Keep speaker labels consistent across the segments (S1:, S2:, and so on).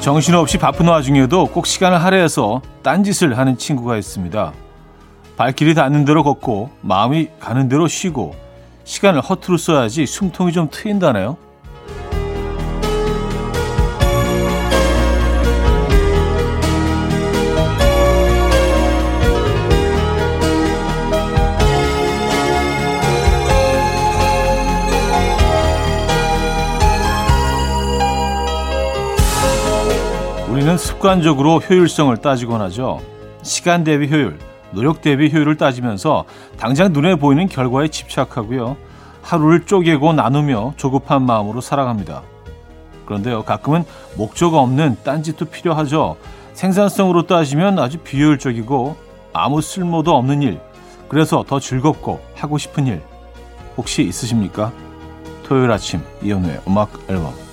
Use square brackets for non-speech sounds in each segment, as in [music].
S1: 정신없이 바쁜 와중에도 꼭 시간을 할애해서 딴짓을 하는 친구가 있습니다. 발길이 닿는 대로 걷고 마음이 가는 대로 쉬고 시간을 허투루 써야지 숨통이 좀 트인다네요. 우리는 습관적으로 효율성을 따지곤 하죠. 시간 대비 효율, 노력 대비 효율을 따지면서 당장 눈에 보이는 결과에 집착하고요. 하루를 쪼개고 나누며 조급한 마음으로 살아갑니다. 그런데요, 가끔은 목적 없는 딴짓도 필요하죠. 생산성으로 따지면 아주 비효율적이고 아무 쓸모도 없는 일, 그래서 더 즐겁고 하고 싶은 일 혹시 있으십니까? 토요일 아침 이연우의 음악 앨범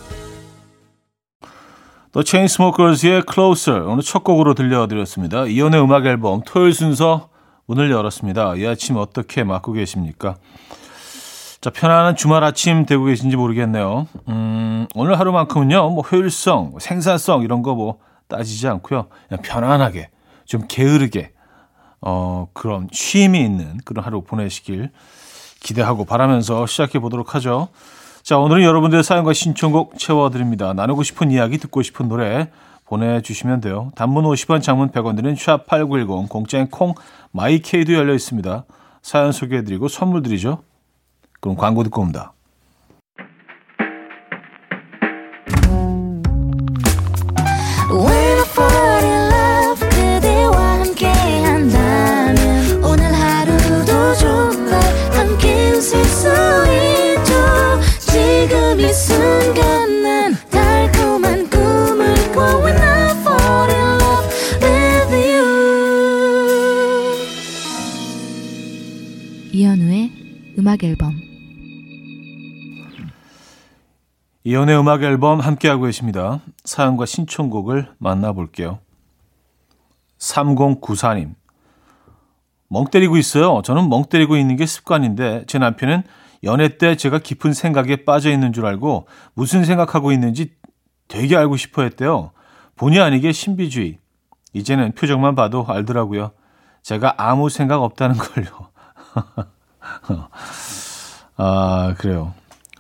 S1: The Chainsmokers의 Closer 오늘 첫 곡으로 들려드렸습니다. 이연의 음악 앨범 토요일 순서 문을 열었습니다. 이 아침 어떻게 맞고 계십니까? 자, 편안한 주말 아침 되고 계신지 모르겠네요. 음, 오늘 하루만큼은요, 뭐 효율성, 생산성 이런 거 뭐 따지지 않고요. 그냥 편안하게, 좀 게으르게, 어, 그런 쉼이 있는 그런 하루 보내시길 기대하고 바라면서 시작해 보도록 하죠. 자, 오늘은 여러분들의 사연과 신청곡 채워드립니다. 나누고 싶은 이야기, 듣고 싶은 노래 보내주시면 돼요. 단문 50원, 장문 100원 드는 샵8910, 공짜인 콩, 마이케이도 열려 있습니다. 사연 소개해드리고 선물 드리죠. 그럼 광고 듣고 옵니다.
S2: 음악 앨범
S1: 이연의 음악 앨범 함께하고 계십니다. 사연과 신청곡을 만나볼게요. 3094님. 멍 때리고 있어요. 저는 멍 때리고 있는 게 습관인데 제 남편은 연애 때 제가 깊은 생각에 빠져 있는 줄 알고 무슨 생각하고 있는지 되게 알고 싶어 했대요. 본의 아니게 신비주의. 이제는 표정만 봐도 알더라고요. 제가 아무 생각 없다는 걸요. [laughs] [laughs] 아, 그래요.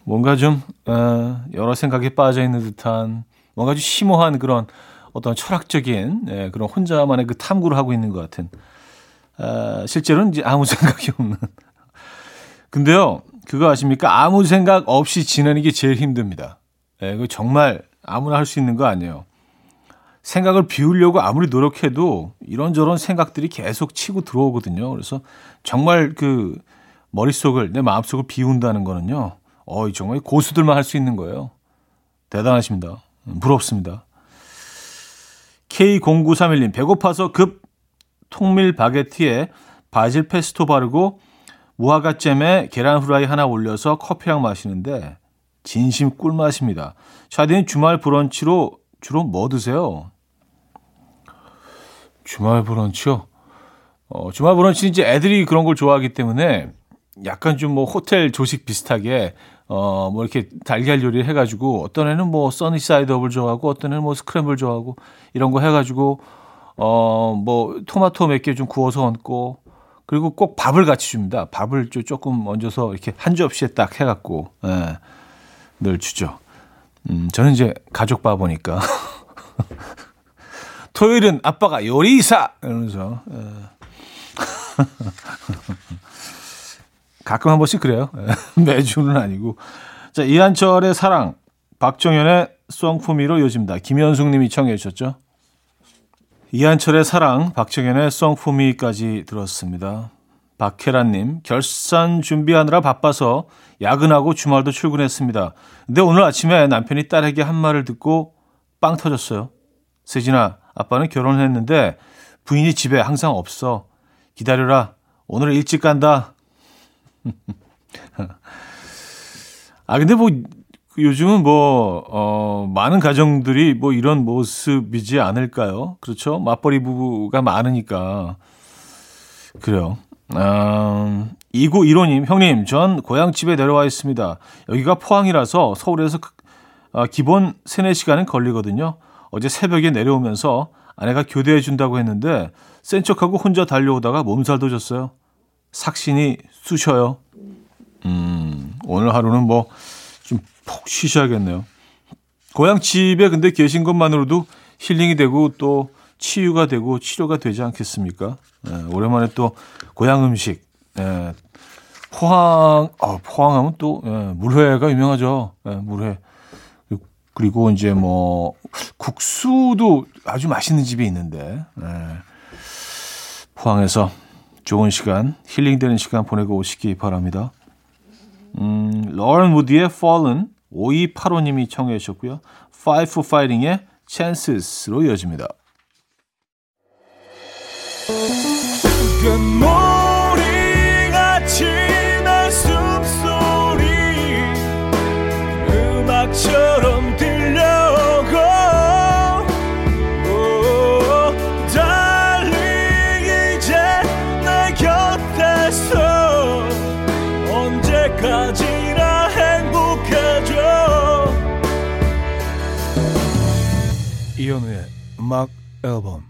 S1: 뭔가 좀 어, 여러 생각에 빠져 있는 듯한 뭔가 좀 심오한 그런 어떤 철학적인 예, 그런 혼자만의 그 탐구를 하고 있는 것 같은 어, 실제로는 이제 아무 [laughs] 생각이 없는. 근데요 그거 아십니까? 아무 생각 없이 지내는 게 제일 힘듭니다. 예, 그 정말 아무나 할 수 있는 거 아니에요. 생각을 비우려고 아무리 노력해도 이런저런 생각들이 계속 치고 들어오거든요. 그래서 정말 그 머릿속을 내 마음속을 비운다는 거는요 어 이, 정말 고수들만 할 수 있는 거예요. 대단하십니다. 부럽습니다. K0931님, 배고파서 급 통밀 바게트에 바질 페스토 바르고 무화과잼에 계란 후라이 하나 올려서 커피랑 마시는데 진심 꿀맛입니다. 샤디는 주말 브런치로 주로 뭐 드세요? 주말 브런치요? 어, 주말 브런치는 이제 애들이 그런 걸 좋아하기 때문에 약간 좀 뭐 호텔 조식 비슷하게 어, 뭐 이렇게 달걀 요리 해가지고 어떤 애는 뭐 sunny side up을 좋아하고 어떤 애는 뭐 스크램블 좋아하고 이런 거 해가지고 어, 뭐 토마토 몇 개 좀 구워서 얹고 그리고 꼭 밥을 같이 줍니다. 밥을 좀 조금 얹어서 이렇게 한 접시에 딱 해갖고 예, 늘 주죠. 음, 저는 이제 가족 바보니까 [laughs] 토요일은 아빠가 요리사 이러면서 예. [laughs] 가끔 한 번씩 그래요. [laughs] 매주는 아니고. 자, 이한철의 사랑, 박정현의 송푸미로 요즘다. 김현숙 님이 청해 주셨죠. 이한철의 사랑, 박정현의 송푸미까지 들었습니다. 박혜란 님, 결산 준비하느라 바빠서 야근하고 주말도 출근했습니다. 근데 오늘 아침에 남편이 딸에게 한 말을 듣고 빵 터졌어요. 세진아, 아빠는 결혼했는데 부인이 집에 항상 없어. 기다려라. 오늘 일찍 간다. 아, 근데 뭐, 요즘은 뭐, 어, 많은 가정들이 뭐 이런 모습이지 않을까요? 그렇죠? 맞벌이 부부가 많으니까. 그래요. 아, 2915님, 형님, 전 고향집에 내려와 있습니다. 여기가 포항이라서 서울에서 아, 기본 3, 4시간은 걸리거든요. 어제 새벽에 내려오면서 아내가 교대해 준다고 했는데 센 척하고 혼자 달려오다가 몸살 도 졌어요. 삭신이 쑤셔요. 음, 오늘 하루는 뭐 좀 푹 쉬셔야겠네요. 고향 집에 근데 계신 것만으로도 힐링이 되고 또 치유가 되고 치료가 되지 않겠습니까? 예, 오랜만에 또 고향 음식, 예, 포항, 어, 포항하면 또 예, 물회가 유명하죠. 예, 물회. 그리고 이제 뭐 국수도 아주 맛있는 집이 있는데 예, 포항에서 좋은 시간, 힐링되는 시간 보내고 오시기 바랍니다. 음, 러런 무디의 Fallen 5285님이 청해 주셨고요. Five for Fighting의 Chances로 이어집니다.
S3: 음악
S1: 앨범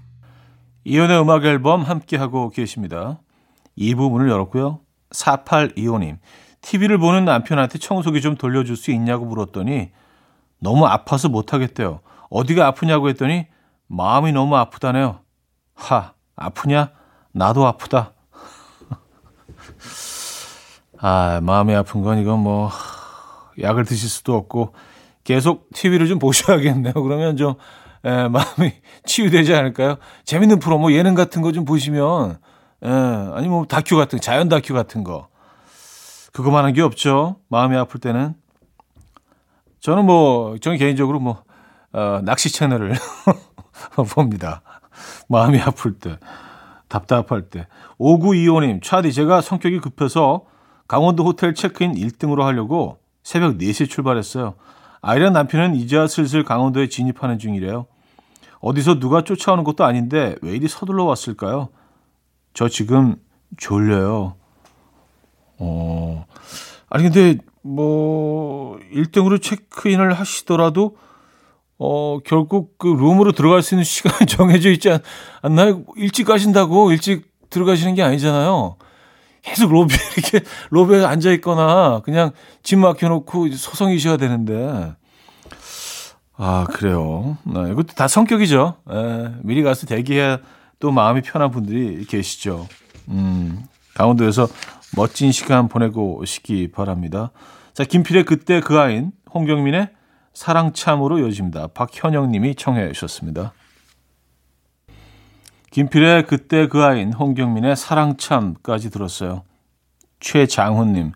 S1: 이현우의 음악 앨범 함께하고 계십니다. 이 부분을 열었고요. 4825님 TV를 보는 남편한테 청소기 좀 돌려줄 수 있냐고 물었더니 너무 아파서 못하겠대요. 어디가 아프냐고 했더니 마음이 너무 아프다네요. 하 아프냐? 나도 아프다. [laughs] 아 마음이 아픈 건 이건 뭐 약을 드실 수도 없고 계속 TV를 좀 보셔야겠네요. 그러면 좀 에, 마음이 [laughs] 치유되지 않을까요? 재밌는 프로, 뭐 예능 같은 거 좀 보시면, 에, 아니 뭐 다큐 같은, 자연 다큐 같은 거. 그거만한 게 없죠. 마음이 아플 때는. 저는 뭐, 저는 개인적으로 뭐, 어, 낚시 채널을 [laughs] 봅니다. 마음이 아플 때, 답답할 때. 5925님, 차디, 제가 성격이 급해서 강원도 호텔 체크인 1등으로 하려고 새벽 4시에 출발했어요. 아이랑 남편은 이제야 슬슬 강원도에 진입하는 중이래요. 어디서 누가 쫓아오는 것도 아닌데 왜 이리 서둘러 왔을까요? 저 지금 졸려요. 어, 아니 근데 뭐 1등으로 체크인을 하시더라도 어, 결국 그 룸으로 들어갈 수 있는 [laughs] 시간이 정해져 있지 않, 않나요? 일찍 가신다고 일찍 들어가시는 게 아니잖아요. 계속 로비 [laughs] 이렇게 로비에 앉아 있거나 그냥 집 막혀 놓고 소송이셔야 되는데 아 그래요. 네, 이것도 다 성격이죠. 에, 미리 가서 대기해 또 마음이 편한 분들이 계시죠. 음, 강원도에서 멋진 시간 보내고 오시기 바랍니다. 자 김필의 그때 그 아인 홍경민의 사랑참으로 이어집니다. 박현영 님이 청해 주셨습니다. 김필의 그때 그 아인 홍경민의 사랑참까지 들었어요. 최장훈 님.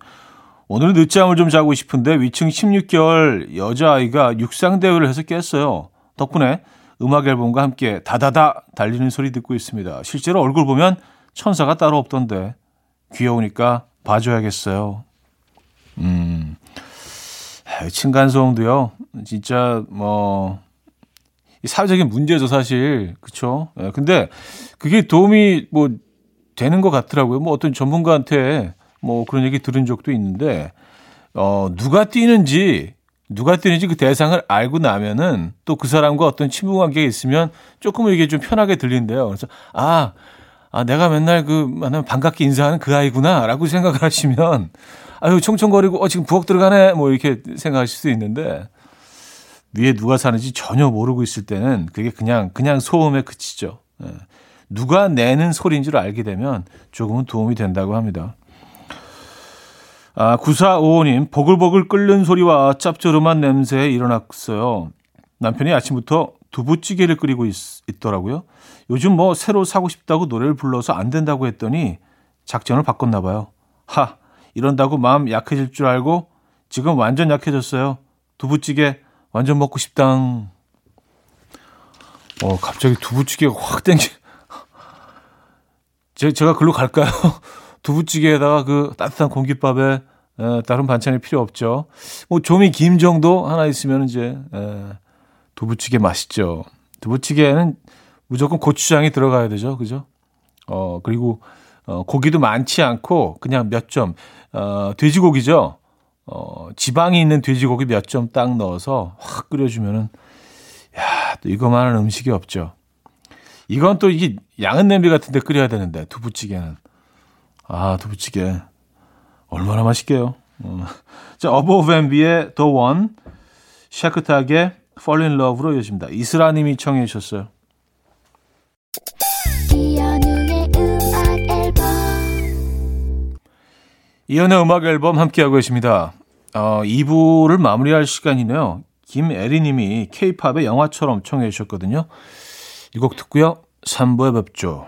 S1: 오늘은 늦잠을 좀 자고 싶은데 위층 16개월 여자아이가 육상대회를 해서 깼어요. 덕분에 음악 앨범과 함께 다다다 달리는 소리 듣고 있습니다. 실제로 얼굴 보면 천사가 따로 없던데 귀여우니까 봐줘야겠어요. 음, 층간소음도요. 진짜 뭐 사회적인 문제죠, 사실. 예, 근데 그게 도움이 뭐 되는 것 같더라고요. 뭐 어떤 전문가한테 뭐 그런 얘기 들은 적도 있는데, 어, 누가 뛰는지, 누가 뛰는지 그 대상을 알고 나면은 또 그 사람과 어떤 친분 관계가 있으면 조금 이게 좀 편하게 들린대요. 그래서, 아, 아, 내가 맨날 그, 만나면 반갑게 인사하는 그 아이구나, 라고 생각을 하시면, 아유, 총총거리고, 어, 지금 부엌 들어가네, 뭐 이렇게 생각하실 수 있는데, 위에 누가 사는지 전혀 모르고 있을 때는 그게 그냥 그냥 소음에 그치죠. 예. 누가 내는 소리인 줄 알게 되면 조금은 도움이 된다고 합니다. 아, 9455님, 보글보글 끓는 소리와 짭조름한 냄새에 일어났어요. 남편이 아침부터 두부찌개를 끓이고 있, 있더라고요. 요즘 뭐 새로 사고 싶다고 노래를 불러서 안 된다고 했더니 작전을 바꿨나 봐요. 하, 이런다고 마음 약해질 줄 알고 지금 완전 약해졌어요. 두부찌개 완전 먹고 싶당. 어, 갑자기 두부찌개가 확 땡기. [laughs] 제, 제가 글로 갈까요? [laughs] 두부찌개에다가 그 따뜻한 공깃밥에 에, 다른 반찬이 필요 없죠. 뭐 조미 김 정도 하나 있으면 이제 에, 두부찌개 맛있죠. 두부찌개는 무조건 고추장이 들어가야 되죠, 그죠? 어 그리고 어, 고기도 많지 않고 그냥 몇 점, 어, 돼지고기죠. 어, 지방이 있는 돼지고기 몇 점 딱 넣어서 확 끓여주면은, 야, 또 이거만한 음식이 없죠. 이건 또 이게 양은 냄비 같은데 끓여야 되는데 두부찌개는 아 두부찌개 얼마나 맛있게요. 어. 자 어버벤비의 The One 샤크탁의 Fall in Love로 이어집니다. 이스라님이 청해 주셨어요. 이연의 음악 앨범 함께하고 계십니다. 어, 2부를 마무리할 시간이네요. 김애리님이 케이팝의 영화처럼 청해 주셨거든요. 이 곡 듣고요. 3부에 뵙죠.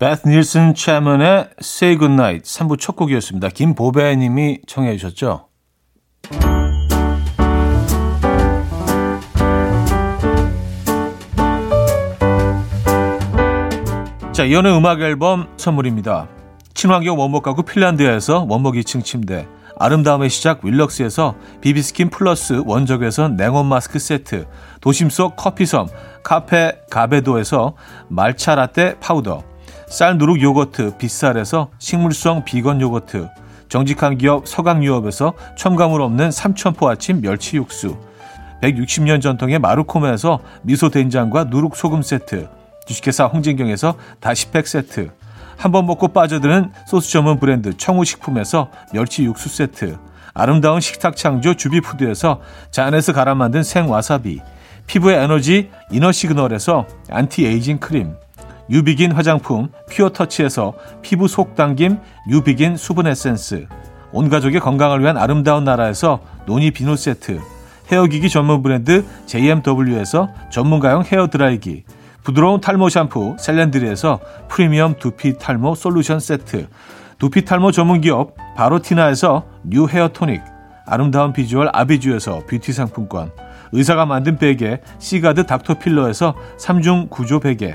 S1: 베스 닐슨 채먼의 Say Goodnight 3부 첫 곡이었습니다. 김보배 님이 청해 주셨죠. 자, 이현우의 음악 앨범 선물입니다. 친환경 원목 가구 핀란드에서 원목 2층 침대, 아름다움의 시작 윌럭스에서 비비스킨 플러스 원적외선 냉온 마스크 세트, 도심 속 커피섬 카페 가베도에서 말차 라떼 파우더, 쌀 누룩 요거트 빗살에서 식물성 비건 요거트, 정직한 기업 서강유업에서 첨가물 없는 삼천포 아침 멸치 육수, 160년 전통의 마루코메에서 미소 된장과 누룩 소금 세트, 주식회사 홍진경에서 다시팩 세트, 한 번 먹고 빠져드는 소스 전문 브랜드 청우식품에서 멸치 육수 세트, 아름다운 식탁 창조 주비푸드에서 잔에서 갈아 만든 생와사비, 피부의 에너지 이너 시그널에서 안티에이징 크림, 유비긴 화장품 퓨어터치에서 피부 속 당김 유비긴 수분 에센스, 온 가족의 건강을 위한 아름다운 나라에서 노니 비누 세트, 헤어기기 전문 브랜드 JMW에서 전문가용 헤어드라이기, 부드러운 탈모 샴푸 셀렌드리에서 프리미엄 두피 탈모 솔루션 세트. 두피 탈모 전문 기업 바로티나에서 뉴 헤어 토닉. 아름다운 비주얼 아비주에서 뷰티 상품권. 의사가 만든 베개 시가드 닥터필러에서 3중 구조 베개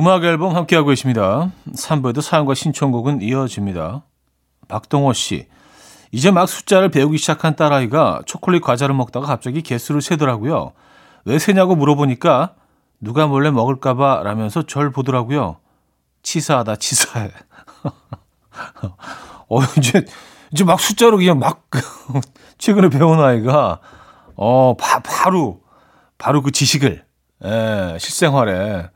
S1: 음악 앨범 함께하고 계십니다. 3부에도 사연과 신청곡은 이어집니다. 박동호 씨. 이제 막 숫자를 배우기 시작한 딸아이가 초콜릿 과자를 먹다가 갑자기 개수를 세더라고요. 왜 세냐고 물어보니까 누가 몰래 먹을까봐 라면서 절 보더라고요. 치사하다, 치사해. [laughs] 어, 이제, 이제 막 숫자로 그냥 막, [laughs] 최근에 배운 아이가, 어, 바, 바로, 바로 그 지식을, 예, 실생활에,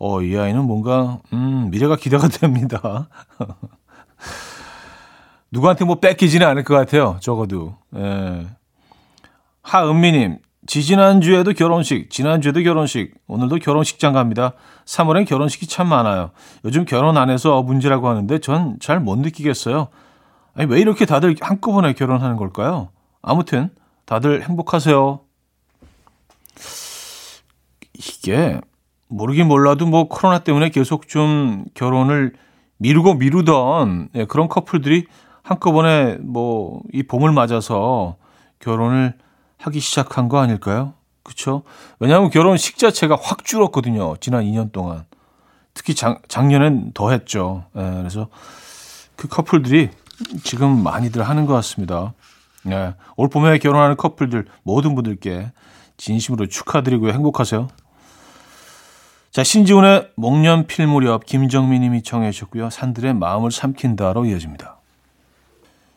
S1: 어, 이 아이는 뭔가, 음, 미래가 기대가 [laughs] 됩니다. 누구한테 뭐 뺏기지는 않을 것 같아요. 적어도. 예. 하은미님, 지지난주에도 결혼식, 지난주에도 결혼식, 오늘도 결혼식장 갑니다. 3월엔 결혼식이 참 많아요. 요즘 결혼 안 해서 문제라고 하는데 전 잘 못 느끼겠어요. 아니, 왜 이렇게 다들 한꺼번에 결혼하는 걸까요? 아무튼, 다들 행복하세요. 이게, 모르긴 몰라도 뭐 코로나 때문에 계속 좀 결혼을 미루고 미루던 예, 그런 커플들이 한꺼번에 뭐 이 봄을 맞아서 결혼을 하기 시작한 거 아닐까요? 그렇죠? 왜냐하면 결혼식 자체가 확 줄었거든요. 지난 2년 동안. 특히 작, 작년엔 더 했죠. 예, 그래서 그 커플들이 지금 많이들 하는 것 같습니다. 네, 올 봄에 결혼하는 커플들 모든 분들께 진심으로 축하드리고요. 행복하세요. 자, 신지훈의 목련 필 무렵 김정민 님이 청해 주셨고요. 산들의 마음을 삼킨다로 이어집니다.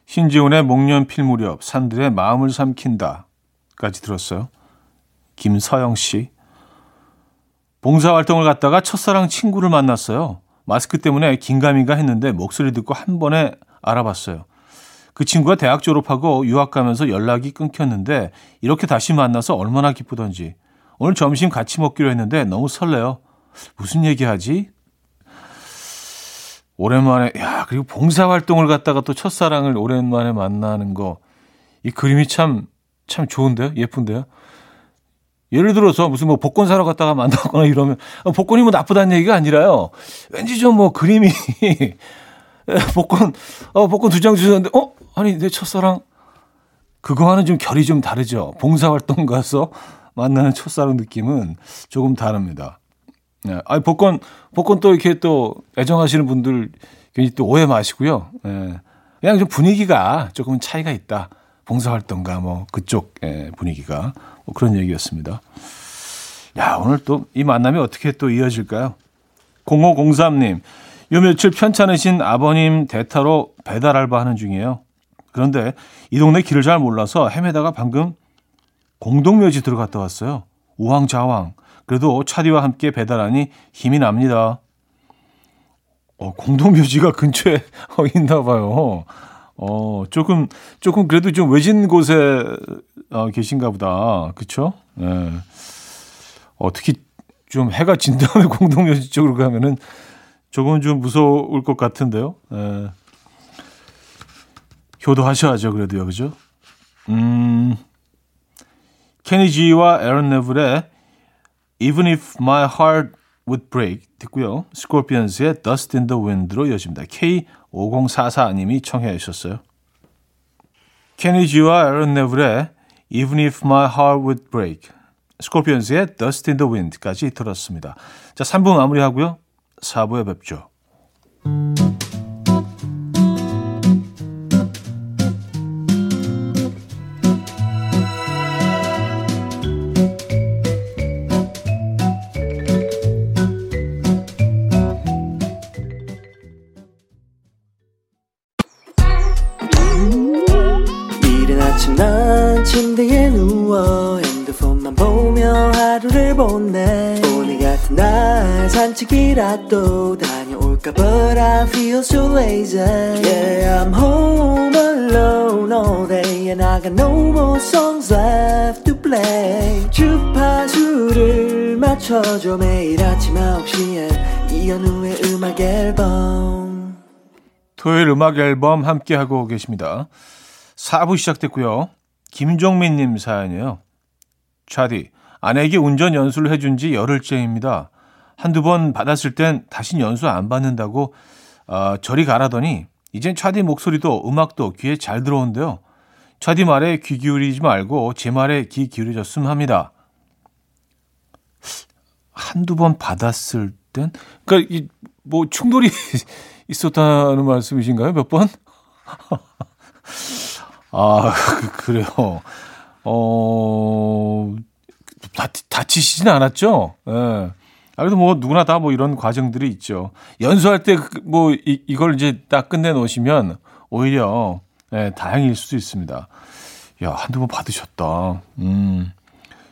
S1: 신지훈의 목련 필 무렵 산들의 마음을 삼킨다까지 들었어요. 김서영 씨. 봉사활동을 갔다가 첫사랑 친구를 만났어요. 마스크 때문에 긴가민가 했는데 목소리 듣고 한 번에 알아봤어요. 그 친구가 대학 졸업하고 유학 가면서 연락이 끊겼는데 이렇게 다시 만나서 얼마나 기쁘던지. 오늘 점심 같이 먹기로 했는데 너무 설레요. 무슨 얘기하지? 오랜만에 야 그리고 봉사 활동을 갔다가 또 첫사랑을 오랜만에 만나는 거 이 그림이 참참 좋은데요 예쁜데요 예를 들어서 무슨 뭐 복권 사러 갔다가 만나거나 이러면 어, 복권이 뭐 나쁘다는 얘기가 아니라요. 왠지 좀 뭐 그림이 [laughs] 복권 어 복권 두 장 주셨는데 어 아니 내 첫사랑 그거와는 좀 결이 좀 다르죠. 봉사 활동 가서 만나는 첫사랑 느낌은 조금 다릅니다. 네. 아니 복권 복권 또 이렇게 또 애정하시는 분들 괜히 또 오해 마시고요. 네. 그냥 좀 분위기가 조금 차이가 있다. 봉사활동가 뭐 그쪽 예, 분위기가 뭐 그런 얘기였습니다. 야 오늘 또 이 만남이 어떻게 또 이어질까요? 0503님 요 며칠 편찮으신 아버님 대타로 배달 알바하는 중이에요. 그런데 이 동네 길을 잘 몰라서 헤매다가 방금 공동묘지 들어갔다 왔어요. 우왕좌왕. 그래도 차디와 함께 배달하니 힘이 납니다. 어, 공동묘지가 [laughs] 근처에 있나 봐요. 어, 조금, 조금 그래도 좀 외진 곳에 어, 계신가 보다. 그쵸? 예. 어, 특히 좀 해가 진 다음에 [laughs] 공동묘지 쪽으로 가면은 조금 좀 무서울 것 같은데요. 예. 효도하셔야죠, 그래도요. 그죠? 음, 케니지와 에런 네블의 Even If My Heart Would Break 듣고요. 스콜피언스의 Dust in the Wind로 이어집니다. K5044님이 청해 주셨어요. 케니지와 에런 네블의 Even If My Heart Would Break 스콜피언스의 Dust in the Wind까지 들었습니다. 자, 3부 마무리하고요. 4부에 뵙죠.
S4: 이 산책이라도 다녀올까 But I feel so lazy Yeah I'm home alone all day And I got no more songs left to play 주파수를 맞춰줘 매일 아침 9시에 이현우의 음악 앨범
S1: 토요일 음악 앨범 함께하고 계십니다. 4부 시작됐고요. 김종민님 사연이에요. 차디, 아내에게 운전 연수를 해준 지 열흘째입니다. 한두 번 받았을 땐 다신 연수 안 받는다고 어, 저리 가라더니 이젠 차디 목소리도 음악도 귀에 잘 들어온대요. 차디 말에 귀 기울이지 말고 제 말에 귀 기울여줬으면 합니다. 한두 번 받았을 땐 그러니까 이 뭐 충돌이 [laughs] 있었다는 말씀이신가요? 몇 번? [laughs] 아, 그, 그래요. 어, 다, 다치시진 않았죠? 예. 아, 그래도 뭐 누구나 다 뭐 이런 과정들이 있죠. 연수할 때 뭐 이걸 이제 딱 끝내 놓으시면 오히려 예, 다행일 수도 있습니다. 야, 한두 번 받으셨다. 음.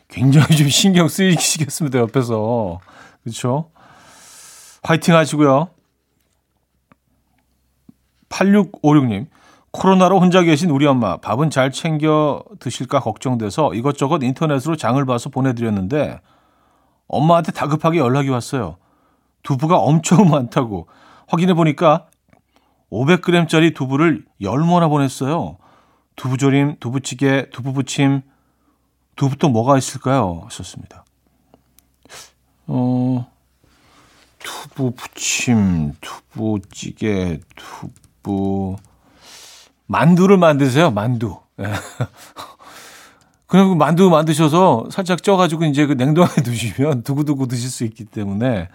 S1: 굉장히 좀 신경 쓰이시겠습니다, 옆에서. 그렇죠? 화이팅 하시고요. 8656님. 코로나로 혼자 계신 우리 엄마 밥은 잘 챙겨 드실까 걱정돼서 이것저것 인터넷으로 장을 봐서 보내드렸는데 엄마한테 다급하게 연락이 왔어요. 두부가 엄청 많다고 확인해 보니까 500g짜리 두부를 10모나 보냈어요. 두부조림, 두부찌개, 두부부침, 두부 또 뭐가 있을까요? 하셨습니다. 어, 두부부침, 두부찌개, 두부... 만두를 만드세요, 만두. 예. 그냥 만두 만드셔서 살짝 쪄가지고 이제 그 냉동에 [laughs] 두시면 두고두고 드실 수 있기 때문에,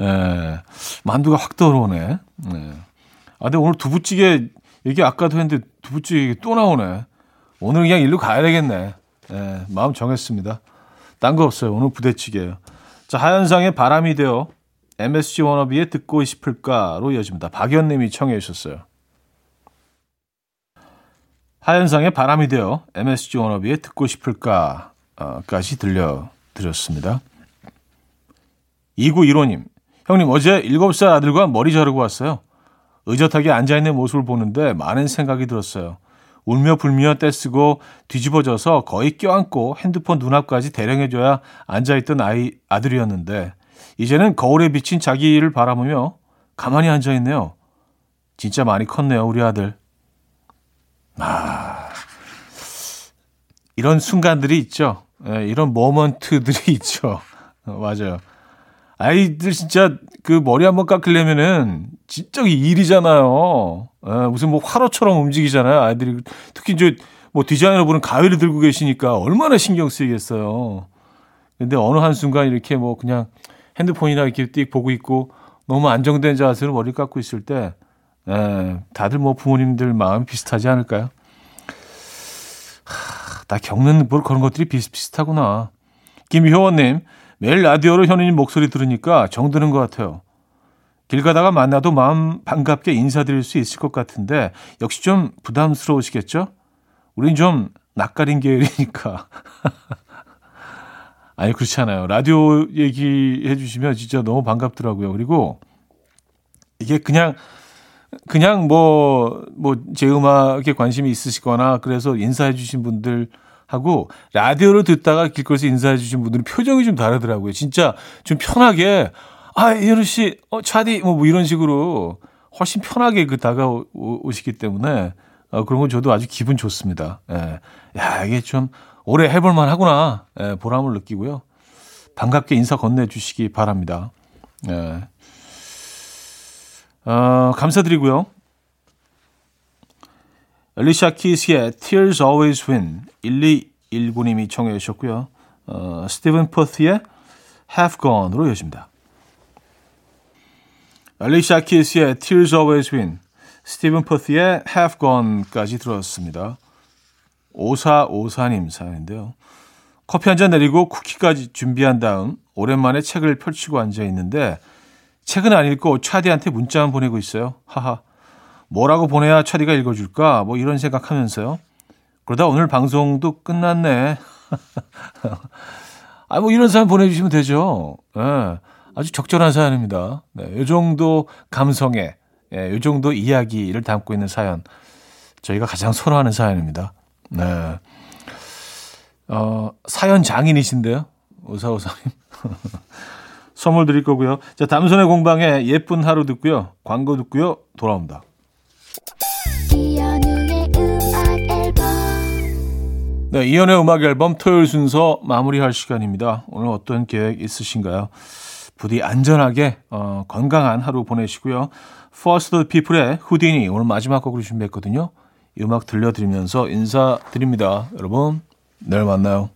S1: 예. 만두가 확 떠오르네. 예. 아, 근데 오늘 두부찌개 얘기 아까도 했는데 두부찌개 또 나오네. 오늘 그냥 일로 가야 되겠네. 예, 마음 정했습니다. 딴 거 없어요. 오늘 부대찌개예요. 자, 하현상의 바람이 되어 MSG 워너비에 듣고 싶을까로 이어집니다. 박연님이 청해 주셨어요. 하현상의 바람이 되어 MSG 워너비에 듣고 싶을까까지 들려드렸습니다. 2915님, 형님 어제 7살 아들과 머리 자르고 왔어요. 의젓하게 앉아있는 모습을 보는데 많은 생각이 들었어요. 울며 불며 떼쓰고 뒤집어져서 거의 껴안고 핸드폰 눈앞까지 대령해줘야 앉아있던 아이, 아들이었는데 이제는 거울에 비친 자기를 바라보며 가만히 앉아있네요. 진짜 많이 컸네요, 우리 아들. 아, 이런 순간들이 있죠. 예, 이런 모먼트들이 [laughs] 있죠. 어, 맞아요. 아이들 진짜 그 머리 한번 깎으려면은 진짜 일이잖아요. 에, 예, 무슨 뭐 화로처럼 움직이잖아요. 아이들이 특히 이제 뭐 디자이너 분은 가위를 들고 계시니까 얼마나 신경 쓰이겠어요. 근데 어느 한 순간 이렇게 뭐 그냥 핸드폰이나 이렇게 띡 보고 있고 너무 안정된 자세로 머리 깎고 있을 때 에, 예, 다들 뭐 부모님들 마음 비슷하지 않을까요? 하, 다 겪는 뭐 그런 것들이 비슷비슷하구나. 김효원님, 매일 라디오로 현우님 목소리 들으니까 정드는 것 같아요. 길 가다가 만나도 마음 반갑게 인사드릴 수 있을 것 같은데 역시 좀 부담스러우시겠죠? 우린 좀 낯가린 계열이니까. [laughs] 아니 그렇지 않아요. 라디오 얘기해 주시면 진짜 너무 반갑더라고요. 그리고 이게 그냥 그냥 뭐 뭐 제 음악에 관심이 있으시거나 그래서 인사해 주신 분들 하고 라디오를 듣다가 길거리에서 인사해 주신 분들은 표정이 좀 다르더라고요. 진짜 좀 편하게 아, 이현우 씨, 어, 차디 뭐, 뭐 이런 식으로 훨씬 편하게 그 다가오시기 때문에 어, 그런 건 저도 아주 기분 좋습니다. 예. 야, 이게 좀 오래 해볼 만 하구나. 예, 보람을 느끼고요. 반갑게 인사 건네주시기 바랍니다. 예. 어, 감사드리고요. 엘리샤 키스의 Tears Always Win 1219님이 청해 주셨고요. 어, 스티븐 포트의 Have Gone으로 이어집니다. 엘리샤 키스의 Tears Always Win, 스티븐 포트의 Have Gone까지 들었습니다. 5454님 사연인데요. 커피 한 잔 내리고 쿠키까지 준비한 다음 오랜만에 책을 펼치고 앉아 있는데 책은 안 읽고 차디한테 문자만 보내고 있어요. 하하. 뭐라고 보내야 차디가 읽어줄까? 뭐 이런 생각하면서요. 그러다 오늘 방송도 끝났네. [laughs] 아, 뭐 이런 사연 보내주시면 되죠. 예. 네, 아주 적절한 사연입니다. 네, 요 정도 감성에, 예, 요 정도 이야기를 담고 있는 사연. 저희가 가장 선호하는 사연입니다. 네. 어, 사연 장인이신데요. 오사오사님. [laughs] 선물 드릴 거고요. 자, 담선의 공방에 예쁜 하루 듣고요. 광고 듣고요. 돌아옵니다. 네, 이연의 음악 앨범 토요일 순서 마무리할 시간입니다. 오늘 어떤 계획 있으신가요? 부디 안전하게 어, 건강한 하루 보내시고요. Foster the People의 Houdini 오늘 마지막 곡으로 준비했거든요. 이 음악 들려드리면서 인사드립니다. 여러분 내일 만나요.